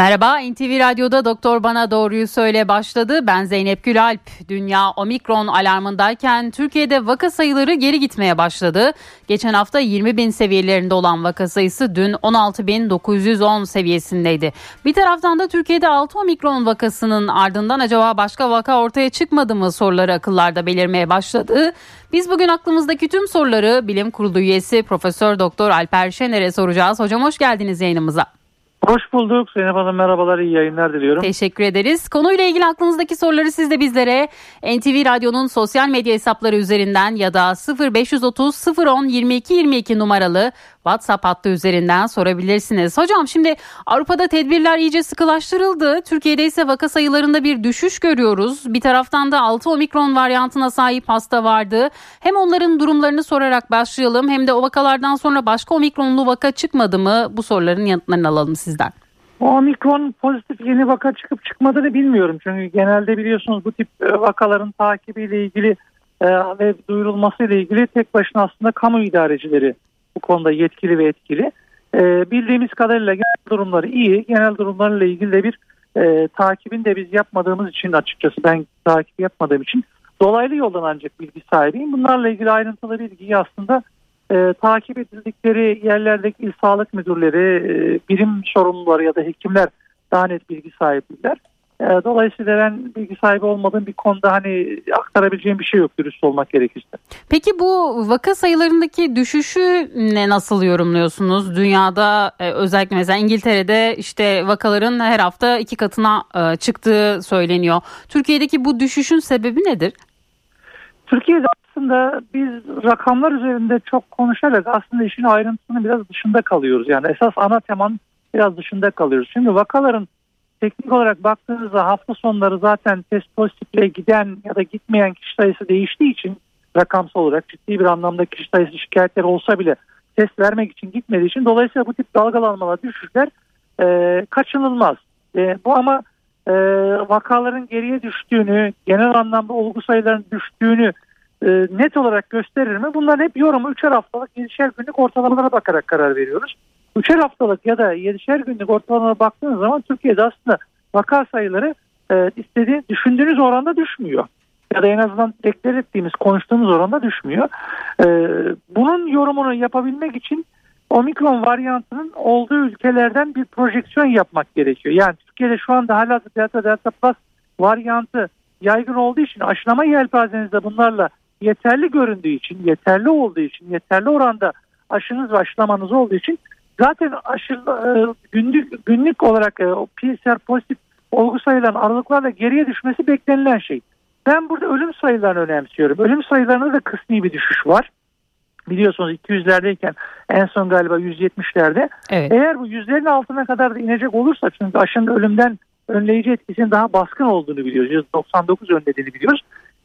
Merhaba, NTV Radyo'da Doktor Bana Doğruyu Söyle başladı. Ben Zeynep Gülalp. Dünya omikron alarmındayken Türkiye'de vaka sayıları geri gitmeye başladı. Geçen hafta 20 bin seviyelerinde olan vaka sayısı dün 16.910 seviyesindeydi. Bir taraftan da Türkiye'de 6 omikron vakasının ardından acaba başka vaka ortaya çıkmadı mı soruları akıllarda belirmeye başladı. Biz bugün aklımızdaki tüm soruları Bilim Kurulu üyesi Profesör Doktor Alper Şener'e soracağız. Hocam hoş geldiniz yayınımıza. Hoş bulduk Zeynep Hanım merhabalar iyi yayınlar diliyorum. Teşekkür ederiz. Konuyla ilgili aklınızdaki soruları siz de bizlere NTV Radyo'nun sosyal medya hesapları üzerinden ya da 0530 010 22 22 numaralı WhatsApp hattı üzerinden sorabilirsiniz. Hocam şimdi Avrupa'da tedbirler iyice sıkılaştırıldı. Türkiye'de ise vaka sayılarında bir düşüş görüyoruz. Bir taraftan da 6 omikron varyantına sahip hasta vardı. Hem onların durumlarını sorarak başlayalım hem de o vakalardan sonra başka omikronlu vaka çıkmadı mı? Bu soruların yanıtlarını alalım sizden. O omikron pozitif yeni vaka çıkıp çıkmadığını bilmiyorum. Çünkü genelde biliyorsunuz bu tip e, vakaların takibiyle ilgili e, ve duyurulmasıyla ilgili tek başına aslında kamu idarecileri bu konuda yetkili ve etkili. E, bildiğimiz kadarıyla genel durumları iyi. Genel durumlarla ilgili de bir e, takibin de biz yapmadığımız için açıkçası ben takip yapmadığım için dolaylı yoldan ancak bilgi sahibiyim. Bunlarla ilgili ayrıntılı bilgiyi aslında e, takip edildikleri yerlerdeki il sağlık müdürleri, e, birim sorumluları ya da hekimler daha net bilgi sahibiler. E, dolayısıyla ben bilgi sahibi olmadığım bir konuda hani aktarabileceğim bir şey yok dürüst olmak gerekirse. Peki bu vaka sayılarındaki düşüşü ne nasıl yorumluyorsunuz? Dünyada e, özellikle mesela İngiltere'de işte vakaların her hafta iki katına e, çıktığı söyleniyor. Türkiye'deki bu düşüşün sebebi nedir? Türkiye'de aslında biz rakamlar üzerinde çok konuşarak aslında işin ayrıntısını biraz dışında kalıyoruz. Yani esas ana temanın biraz dışında kalıyoruz. Şimdi vakaların teknik olarak baktığınızda hafta sonları zaten test pozitifle giden ya da gitmeyen kişi sayısı değiştiği için rakamsal olarak ciddi bir anlamda kişi sayısı şikayetler olsa bile test vermek için gitmediği için dolayısıyla bu tip dalgalanmalar düşüşler e, kaçınılmaz. E, bu ama e, vakaların geriye düştüğünü genel anlamda olgu sayılarının düştüğünü e, net olarak gösterir mi? Bunlar hep yorumu üçer haftalık, yedişer günlük ortalamalara bakarak karar veriyoruz. Üçer haftalık ya da yedişer günlük ortalamalara baktığınız zaman Türkiye'de aslında vaka sayıları e, istediğiniz, düşündüğünüz oranda düşmüyor. Ya da en azından deklar ettiğimiz, konuştuğumuz oranda düşmüyor. E, bunun yorumunu yapabilmek için omikron varyantının olduğu ülkelerden bir projeksiyon yapmak gerekiyor. Yani Türkiye'de şu anda hala delta delta plus varyantı yaygın olduğu için aşılama yelpazenizde bunlarla yeterli göründüğü için, yeterli olduğu için, yeterli oranda aşınız ve aşılamanız olduğu için zaten aşı e, günlük günlük olarak e, PCR pozitif olgu sayılarının aralıklarla geriye düşmesi beklenilen şey. Ben burada ölüm sayılarını önemsiyorum. Ölüm sayılarında da kısmi bir düşüş var. Biliyorsunuz 200'lerdeyken en son galiba 170'lerde. Evet. Eğer bu yüzlerin altına kadar da inecek olursa çünkü aşının ölümden önleyici etkisinin daha baskın olduğunu biliyoruz. %99 önlediğini biliyoruz.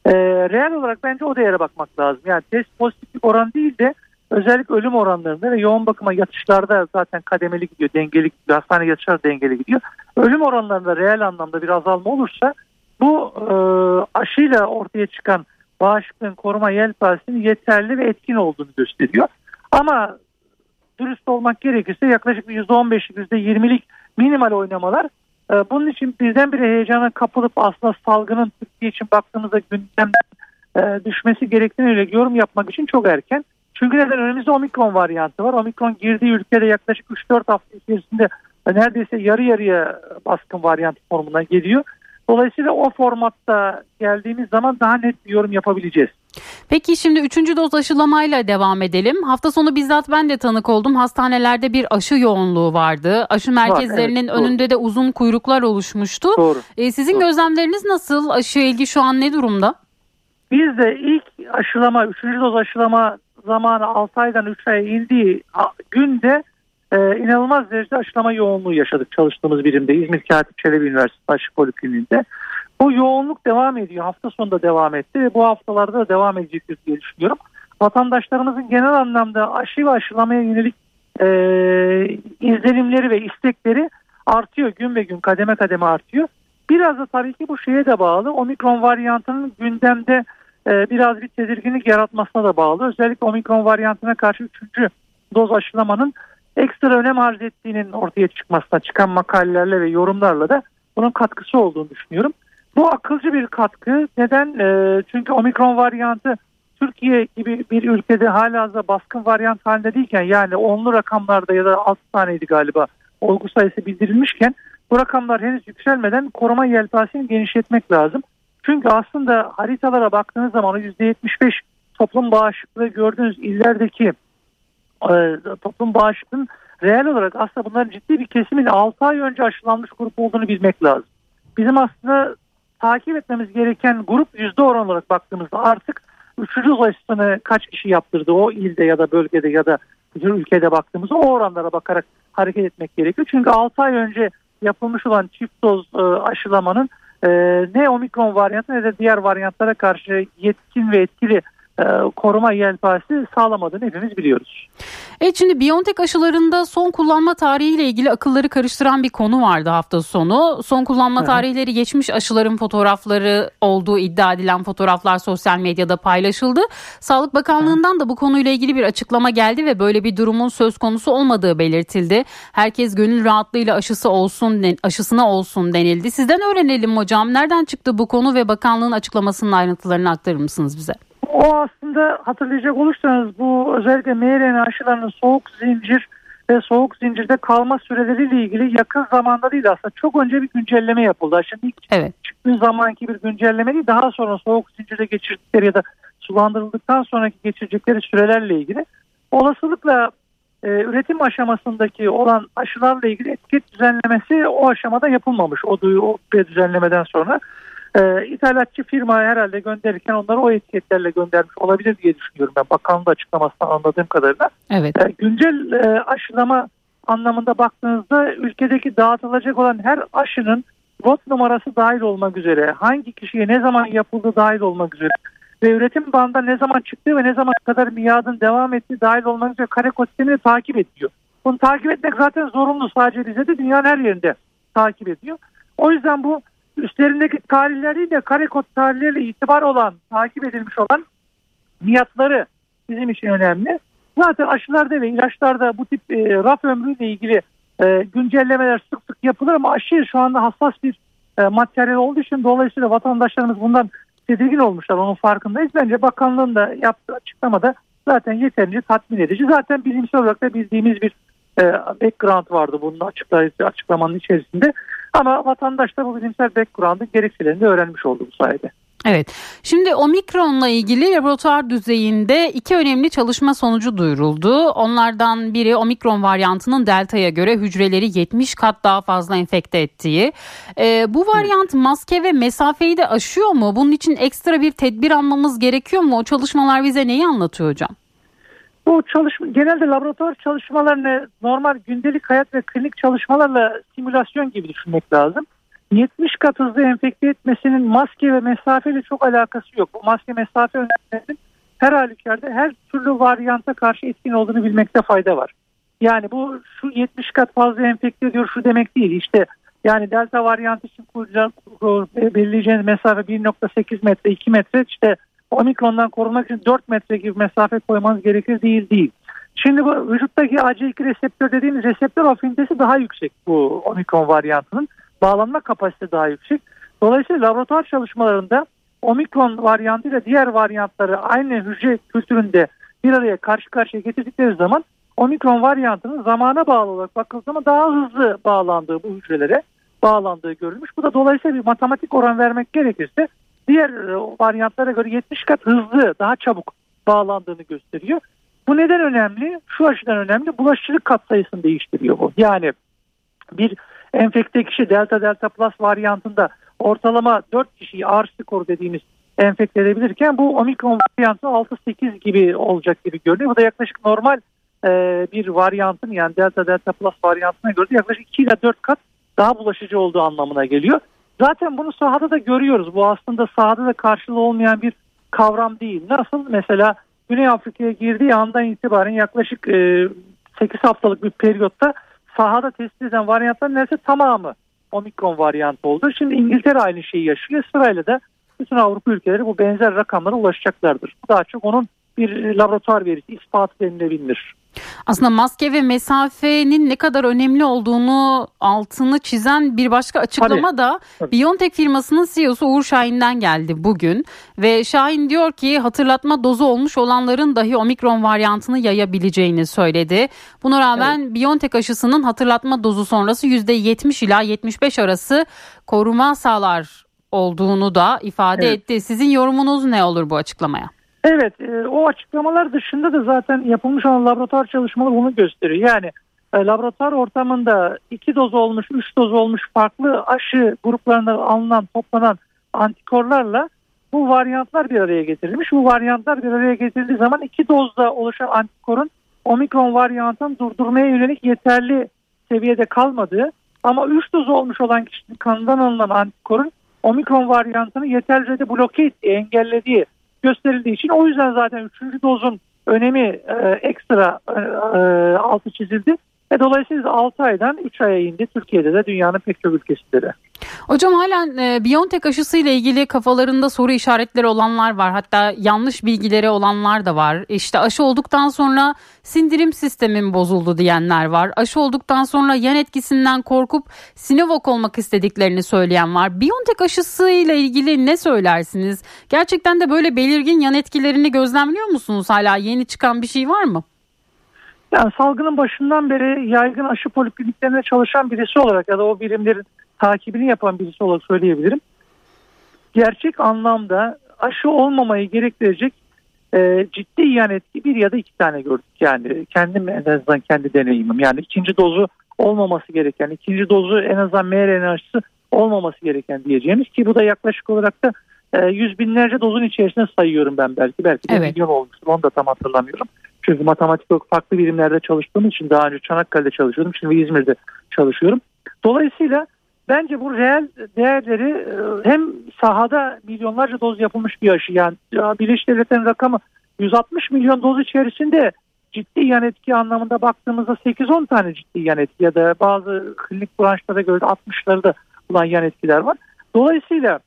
Ee, reel olarak bence o değere bakmak lazım. Yani test pozitiflik oran değil de özellikle ölüm oranlarında ve yoğun bakıma yatışlarda zaten kademeli gidiyor, dengeli gidiyor. Hastane yatışlar dengeli gidiyor. Ölüm oranlarında reel anlamda bir azalma olursa bu e, aşıyla ortaya çıkan bağışıklığın koruma yelpazesinin yeterli ve etkin olduğunu gösteriyor. Ama dürüst olmak gerekirse yaklaşık %15'lik %20'lik minimal oynamalar ee, bunun için birdenbire heyecana kapılıp aslında salgının Türkiye için baktığımızda gündemden e, düşmesi gerektiğini öyle yorum yapmak için çok erken. Çünkü neden önümüzde omikron varyantı var. Omikron girdiği ülkede yaklaşık 3-4 hafta içerisinde neredeyse yarı yarıya baskın varyant formuna geliyor. Dolayısıyla o formatta geldiğimiz zaman daha net bir yorum yapabileceğiz. Peki şimdi üçüncü doz aşılamayla devam edelim. Hafta sonu bizzat ben de tanık oldum. Hastanelerde bir aşı yoğunluğu vardı. Aşı merkezlerinin Var, evet, önünde de uzun kuyruklar oluşmuştu. Doğru. Ee, sizin doğru. gözlemleriniz nasıl? Aşı ilgi şu an ne durumda? Biz de ilk aşılama, üçüncü doz aşılama zamanı 6 aydan 3 aya indiği günde e, inanılmaz derecede aşılama yoğunluğu yaşadık çalıştığımız birimde İzmir Katip Çelebi Üniversitesi Aşı Polikliniğinde. Bu yoğunluk devam ediyor. Hafta sonunda devam etti ve bu haftalarda da devam edecektir diye düşünüyorum. Vatandaşlarımızın genel anlamda aşı ve aşılamaya yönelik e, izlenimleri ve istekleri artıyor. Gün ve gün kademe kademe artıyor. Biraz da tabii ki bu şeye de bağlı. Omikron varyantının gündemde biraz bir tedirginlik yaratmasına da bağlı. Özellikle omikron varyantına karşı üçüncü doz aşılamanın ekstra önem arz ettiğinin ortaya çıkmasına çıkan makalelerle ve yorumlarla da bunun katkısı olduğunu düşünüyorum. Bu akılcı bir katkı. Neden? E, çünkü omikron varyantı Türkiye gibi bir ülkede hala da baskın varyant halinde değilken yani onlu rakamlarda ya da 6 taneydi galiba olgu sayısı bildirilmişken bu rakamlar henüz yükselmeden koruma yelpazesini genişletmek lazım. Çünkü aslında haritalara baktığınız zaman %75 toplum bağışıklığı gördüğünüz illerdeki e, toplum bağışıklığının reel olarak aslında bunların ciddi bir kesimin 6 ay önce aşılanmış grup olduğunu bilmek lazım. Bizim aslında takip etmemiz gereken grup yüzde oran olarak baktığımızda artık üçüncü aşısını kaç kişi yaptırdı o ilde ya da bölgede ya da bütün ülkede baktığımızda o oranlara bakarak hareket etmek gerekiyor. Çünkü 6 ay önce yapılmış olan çift doz e, aşılamanın e, ne omikron varyantı ne de diğer varyantlara karşı yetkin ve etkili e, koruma yelpazesi sağlamadığını hepimiz biliyoruz. Evet şimdi Biontech aşılarında son kullanma tarihiyle ilgili akılları karıştıran bir konu vardı hafta sonu. Son kullanma Hı. tarihleri geçmiş aşıların fotoğrafları olduğu iddia edilen fotoğraflar sosyal medyada paylaşıldı. Sağlık Bakanlığı'ndan Hı. da bu konuyla ilgili bir açıklama geldi ve böyle bir durumun söz konusu olmadığı belirtildi. Herkes gönül rahatlığıyla aşısı olsun aşısına olsun denildi. Sizden öğrenelim hocam. Nereden çıktı bu konu ve bakanlığın açıklamasının ayrıntılarını aktarır mısınız bize? O aslında hatırlayacak olursanız bu özellikle mRNA aşılarının soğuk zincir ve soğuk zincirde kalma süreleriyle ilgili yakın zamanda değil aslında çok önce bir güncelleme yapıldı. Şimdi ilk evet. çıktığı zamanki bir güncelleme değil daha sonra soğuk zincirde geçirdikleri ya da sulandırıldıktan sonraki geçirecekleri sürelerle ilgili olasılıkla e, üretim aşamasındaki olan aşılarla ilgili etiket düzenlemesi o aşamada yapılmamış o, duyu, o düzenlemeden sonra e, ithalatçı firma herhalde gönderirken onları o etiketlerle göndermiş olabilir diye düşünüyorum ben bakanlığın açıklamasından anladığım kadarıyla. Evet. E, güncel e, aşılama anlamında baktığınızda ülkedeki dağıtılacak olan her aşının lot numarası dahil olmak üzere hangi kişiye ne zaman yapıldığı dahil olmak üzere ve üretim bandında ne zaman çıktığı ve ne zaman kadar miadın devam ettiği dahil olmak üzere kare kod sistemini takip ediyor. Bunu takip etmek zaten zorunlu sadece bize de dünyanın her yerinde takip ediyor. O yüzden bu üstlerindeki tarihleri de kare kod tarihleriyle itibar olan, takip edilmiş olan niyatları bizim için önemli. Zaten aşılarda ve ilaçlarda bu tip e, raf ömrüyle ilgili e, güncellemeler sık sık yapılır ama aşı şu anda hassas bir e, materyal olduğu için dolayısıyla vatandaşlarımız bundan tedirgin olmuşlar. Onun farkındayız. Bence bakanlığın da yaptığı açıklamada zaten yeterince tatmin edici. Zaten bilimsel olarak da bildiğimiz bir e, background vardı bunun açıklamanın içerisinde. Ama vatandaş da bu bilimsel background'ın gerekçelerini de öğrenmiş oldu bu sayede. Evet. Şimdi omikronla ilgili laboratuvar düzeyinde iki önemli çalışma sonucu duyuruldu. Onlardan biri omikron varyantının delta'ya göre hücreleri 70 kat daha fazla enfekte ettiği. Ee, bu varyant maske ve mesafeyi de aşıyor mu? Bunun için ekstra bir tedbir almamız gerekiyor mu? O çalışmalar bize neyi anlatıyor hocam? Bu çalışma genelde laboratuvar çalışmalarını normal gündelik hayat ve klinik çalışmalarla simülasyon gibi düşünmek lazım. 70 kat hızlı enfekte etmesinin maske ve mesafeyle çok alakası yok. Bu maske mesafe önlemlerinin her halükarda her türlü varyanta karşı etkin olduğunu bilmekte fayda var. Yani bu şu 70 kat fazla enfekte ediyor şu demek değil. İşte yani delta varyantı için belirleyeceğiniz mesafe 1.8 metre 2 metre işte omikrondan korumak için 4 metre gibi mesafe koymanız gerekir değil değil. Şimdi bu vücuttaki AC2 reseptör dediğimiz reseptör afinitesi daha yüksek bu omikron varyantının. Bağlanma kapasitesi daha yüksek. Dolayısıyla laboratuvar çalışmalarında omikron varyantıyla diğer varyantları aynı hücre kültüründe bir araya karşı karşıya getirdikleri zaman omikron varyantının zamana bağlı olarak bakıldığı zaman daha hızlı bağlandığı bu hücrelere bağlandığı görülmüş. Bu da dolayısıyla bir matematik oran vermek gerekirse diğer e, varyantlara göre 70 kat hızlı daha çabuk bağlandığını gösteriyor. Bu neden önemli? Şu açıdan önemli. Bulaşıcılık katsayısını değiştiriyor bu. Yani bir enfekte kişi delta delta plus varyantında ortalama 4 kişiyi ağır skor dediğimiz enfekte edebilirken bu omikron varyantı 6-8 gibi olacak gibi görünüyor. Bu da yaklaşık normal e, bir varyantın yani delta delta plus varyantına göre yaklaşık 2 ile 4 kat daha bulaşıcı olduğu anlamına geliyor. Zaten bunu sahada da görüyoruz. Bu aslında sahada da karşılığı olmayan bir kavram değil. Nasıl? Mesela Güney Afrika'ya girdiği andan itibaren yaklaşık e, 8 haftalık bir periyotta sahada tespit edilen varyantların neredeyse tamamı omikron varyantı oldu. Şimdi İngiltere aynı şeyi yaşıyor. Sırayla da bütün Avrupa ülkeleri bu benzer rakamlara ulaşacaklardır. Daha çok onun bir laboratuvar verisi ispatı denilebilir. Aslında maske ve mesafenin ne kadar önemli olduğunu altını çizen bir başka açıklama Tabii. da Tabii. BioNTech firmasının CEO'su Uğur Şahin'den geldi bugün. Ve Şahin diyor ki hatırlatma dozu olmuş olanların dahi omikron varyantını yayabileceğini söyledi. Buna rağmen evet. BioNTech aşısının hatırlatma dozu sonrası %70 ila 75 arası koruma sağlar olduğunu da ifade evet. etti. Sizin yorumunuz ne olur bu açıklamaya? Evet e, o açıklamalar dışında da zaten yapılmış olan laboratuvar çalışmaları bunu gösteriyor. Yani e, laboratuvar ortamında iki doz olmuş, üç doz olmuş farklı aşı gruplarında alınan, toplanan antikorlarla bu varyantlar bir araya getirilmiş. Bu varyantlar bir araya getirildiği zaman iki dozda oluşan antikorun omikron varyantını durdurmaya yönelik yeterli seviyede kalmadığı ama 3 doz olmuş olan kişinin kanından alınan antikorun omikron varyantını yeterli bloke ettiği, engellediği gösterildiği için o yüzden zaten üçüncü dozun önemi e, ekstra e, e, altı çizildi. E, dolayısıyla 6 aydan 3 aya indi. Türkiye'de de dünyanın pek çok ülkesinde de. Hocam halen Biontech aşısı ile ilgili kafalarında soru işaretleri olanlar var. Hatta yanlış bilgileri olanlar da var. İşte aşı olduktan sonra sindirim sistemim bozuldu diyenler var. Aşı olduktan sonra yan etkisinden korkup Sinovac olmak istediklerini söyleyen var. Biontech aşısı ile ilgili ne söylersiniz? Gerçekten de böyle belirgin yan etkilerini gözlemliyor musunuz? Hala yeni çıkan bir şey var mı? Yani salgının başından beri yaygın aşı polikliniklerinde çalışan birisi olarak ya da o birimlerin takibini yapan birisi olarak söyleyebilirim. Gerçek anlamda aşı olmamayı gerektirecek e, ciddi yan etki bir ya da iki tane gördük. Yani kendim en azından kendi deneyimim. Yani ikinci dozu olmaması gereken, ikinci dozu en azından mRNA aşısı olmaması gereken diyeceğimiz ki bu da yaklaşık olarak da e, yüz binlerce dozun içerisine sayıyorum ben belki. Belki de evet. milyon olmuştur onu da tam hatırlamıyorum. Çünkü matematik olarak farklı birimlerde çalıştığım için daha önce Çanakkale'de çalışıyordum. Şimdi İzmir'de çalışıyorum. Dolayısıyla bence bu reel değerleri e, hem sahada milyonlarca doz yapılmış bir aşı yani Birleşik Devletler'in rakamı 160 milyon doz içerisinde ciddi yan etki anlamında baktığımızda 8-10 tane ciddi yan etki ya da bazı klinik branşlara göre de 60'ları da olan yan etkiler var. Dolayısıyla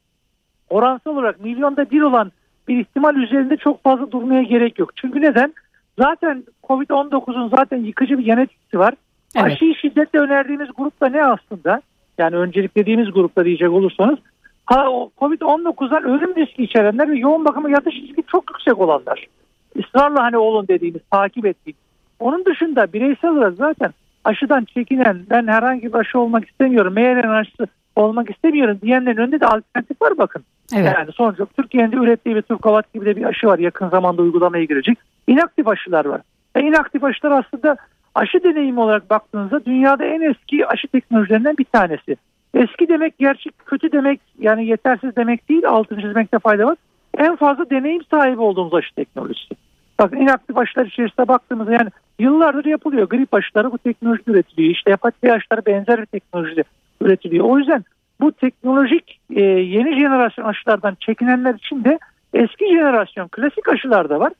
oransal olarak milyonda bir olan bir ihtimal üzerinde çok fazla durmaya gerek yok. Çünkü neden? Zaten Covid-19'un zaten yıkıcı bir yan etkisi var. Evet. Aşıyı şiddetle önerdiğimiz grupta ne aslında? Yani önceliklediğimiz grupta diyecek olursanız ha, Covid-19'dan ölüm riski içerenler ve yoğun bakıma yatış riski çok yüksek olanlar. Israrla hani olun dediğimiz, takip ettiğimiz. Onun dışında bireysel olarak zaten aşıdan çekinen, ben herhangi bir aşı olmak istemiyorum, mRNA aşısı olmak istemiyorum diyenlerin önünde de alternatif var bakın. Evet. Yani sonuçta Türkiye'nin de ürettiği bir Turkovat gibi de bir aşı var yakın zamanda uygulamaya girecek. İnaktif aşılar var. E inaktif aşılar aslında aşı deneyimi olarak baktığınızda dünyada en eski aşı teknolojilerinden bir tanesi. Eski demek gerçek kötü demek yani yetersiz demek değil altını çizmekte fayda var. En fazla deneyim sahibi olduğumuz aşı teknolojisi. Bakın inaktif aşılar içerisinde baktığımızda yani yıllardır yapılıyor. Grip aşıları bu teknoloji üretiliyor. İşte hepatit aşıları benzer bir teknolojide üretiliyor. O yüzden bu teknolojik e, yeni jenerasyon aşılardan çekinenler için de eski jenerasyon klasik aşılar da var.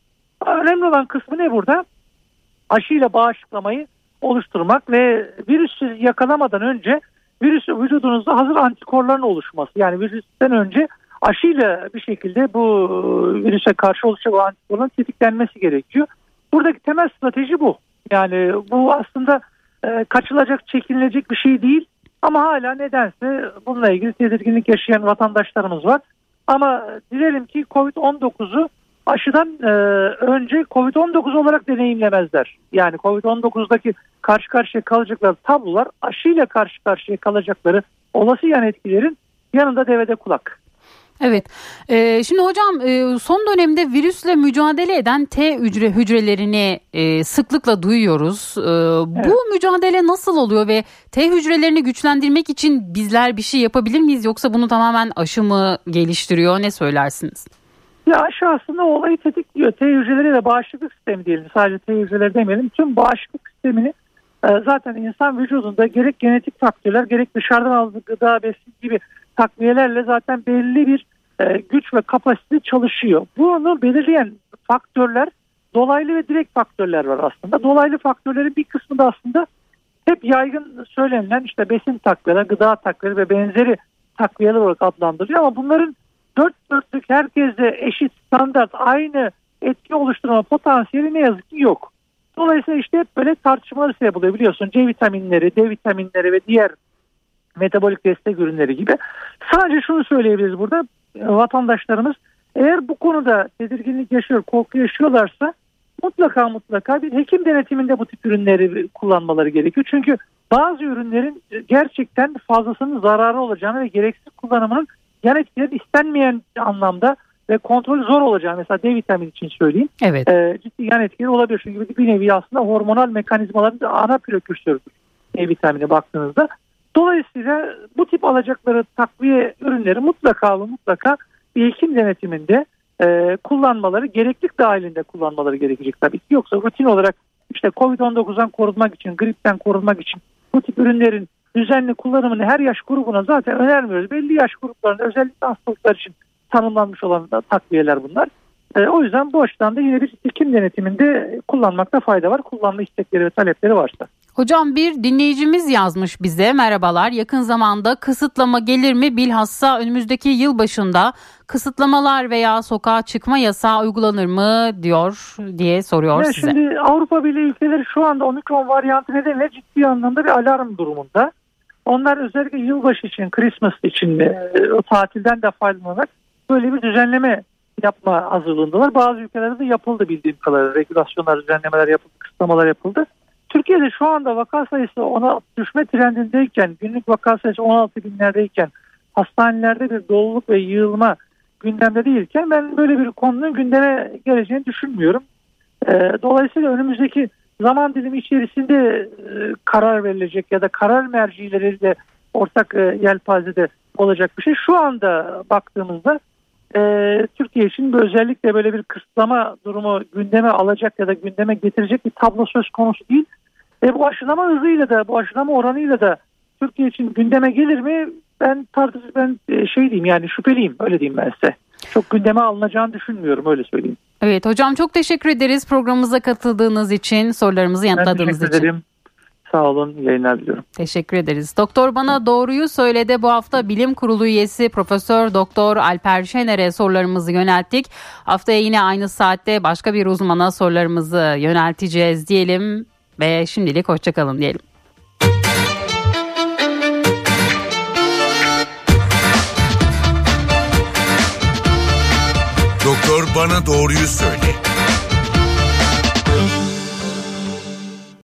Önemli olan kısmı ne burada? Aşıyla bağışıklamayı oluşturmak ve virüsü yakalamadan önce virüs vücudunuzda hazır antikorların oluşması. Yani virüsten önce aşıyla bir şekilde bu virüse karşı oluşacak antikorların tetiklenmesi gerekiyor. Buradaki temel strateji bu. Yani bu aslında e, kaçılacak, çekinilecek bir şey değil. Ama hala nedense bununla ilgili tedirginlik yaşayan vatandaşlarımız var. Ama dilerim ki Covid-19'u aşıdan e, önce Covid-19 olarak deneyimlemezler. Yani Covid-19'daki karşı karşıya kalacakları tablolar aşıyla karşı karşıya kalacakları olası yan etkilerin yanında devede kulak. Evet. Ee, şimdi hocam e, son dönemde virüsle mücadele eden T hücre hücrelerini e, sıklıkla duyuyoruz. E, evet. Bu mücadele nasıl oluyor ve T hücrelerini güçlendirmek için bizler bir şey yapabilir miyiz yoksa bunu tamamen aşı mı geliştiriyor? Ne söylersiniz? Ya aşı aslında olayı tetikliyor. T hücreleri de bağışıklık sistemi diyelim. Sadece T hücreleri demeyelim. Tüm bağışıklık sistemini zaten insan vücudunda gerek genetik faktörler gerek dışarıdan aldığı gıda besin gibi takviyelerle zaten belli bir e, güç ve kapasite çalışıyor. Bunu belirleyen faktörler dolaylı ve direkt faktörler var aslında. Dolaylı faktörlerin bir kısmı da aslında hep yaygın söylenilen işte besin takviyeleri, gıda takviyeleri ve benzeri takviyeler olarak adlandırılıyor ama bunların dört dörtlük herkese eşit standart aynı etki oluşturma potansiyeli ne yazık ki yok. Dolayısıyla işte hep böyle tartışmalar sebep oluyor biliyorsun. C vitaminleri, D vitaminleri ve diğer metabolik destek ürünleri gibi. Sadece şunu söyleyebiliriz burada vatandaşlarımız eğer bu konuda tedirginlik yaşıyor, korku yaşıyorlarsa mutlaka mutlaka bir hekim denetiminde bu tip ürünleri kullanmaları gerekiyor. Çünkü bazı ürünlerin gerçekten fazlasının zararı olacağını ve gereksiz kullanımının yan etkileri istenmeyen anlamda ve kontrol zor olacağını mesela D vitamini için söyleyeyim. Evet. E, ciddi yan etkileri olabilir. Çünkü bir nevi aslında hormonal mekanizmaların ana prekürsörüdür D vitamini baktığınızda. Dolayısıyla bu tip alacakları takviye ürünleri mutlaka ve mutlaka bir hekim denetiminde e, kullanmaları gereklik dahilinde kullanmaları gerekecek tabii ki. Yoksa rutin olarak işte Covid-19'dan korunmak için, gripten korunmak için bu tip ürünlerin düzenli kullanımını her yaş grubuna zaten önermiyoruz. Belli yaş gruplarında özellikle hastalıklar için tanımlanmış olan da takviyeler bunlar. E, o yüzden bu açıdan da yine bir hekim denetiminde kullanmakta fayda var. Kullanma istekleri ve talepleri varsa. Hocam bir dinleyicimiz yazmış bize merhabalar yakın zamanda kısıtlama gelir mi bilhassa önümüzdeki yıl başında kısıtlamalar veya sokağa çıkma yasağı uygulanır mı diyor diye soruyor ya size. Şimdi Avrupa Birliği ülkeleri şu anda omikron varyantı nedeniyle ciddi anlamda bir alarm durumunda. Onlar özellikle yılbaşı için, Christmas için e, o tatilden de faydalanarak böyle bir düzenleme yapma hazırlığındalar. Bazı ülkelerde de yapıldı bildiğim kadarıyla. Regülasyonlar, düzenlemeler yapıldı, kısıtlamalar yapıldı. Türkiye'de şu anda vaka sayısı ona düşme trendindeyken, günlük vaka sayısı 16 binlerdeyken, hastanelerde bir doluluk ve yığılma gündemde değilken ben böyle bir konunun gündeme geleceğini düşünmüyorum. Ee, dolayısıyla önümüzdeki zaman dilimi içerisinde e, karar verilecek ya da karar mercileriyle ortak e, yelpazede olacak bir şey. Şu anda baktığımızda e, Türkiye için özellikle böyle bir kısıtlama durumu gündeme alacak ya da gündeme getirecek bir tablo söz konusu değil. E, bu aşılama hızıyla da bu aşılama oranıyla da Türkiye için gündeme gelir mi? Ben tartış ben e, şey diyeyim yani şüpheliyim öyle diyeyim ben size. Çok gündeme alınacağını düşünmüyorum öyle söyleyeyim. Evet hocam çok teşekkür ederiz programımıza katıldığınız için sorularımızı yanıtladığınız ben için. Ederim. Sağ olun yayınlar diliyorum. Teşekkür ederiz. Doktor bana doğruyu söyledi. Bu hafta Bilim Kurulu üyesi Profesör Doktor Alper Şener'e sorularımızı yönelttik. Haftaya yine aynı saatte başka bir uzmana sorularımızı yönelteceğiz diyelim ve şimdilik hoşçakalın diyelim. Bana doğruyu söyle.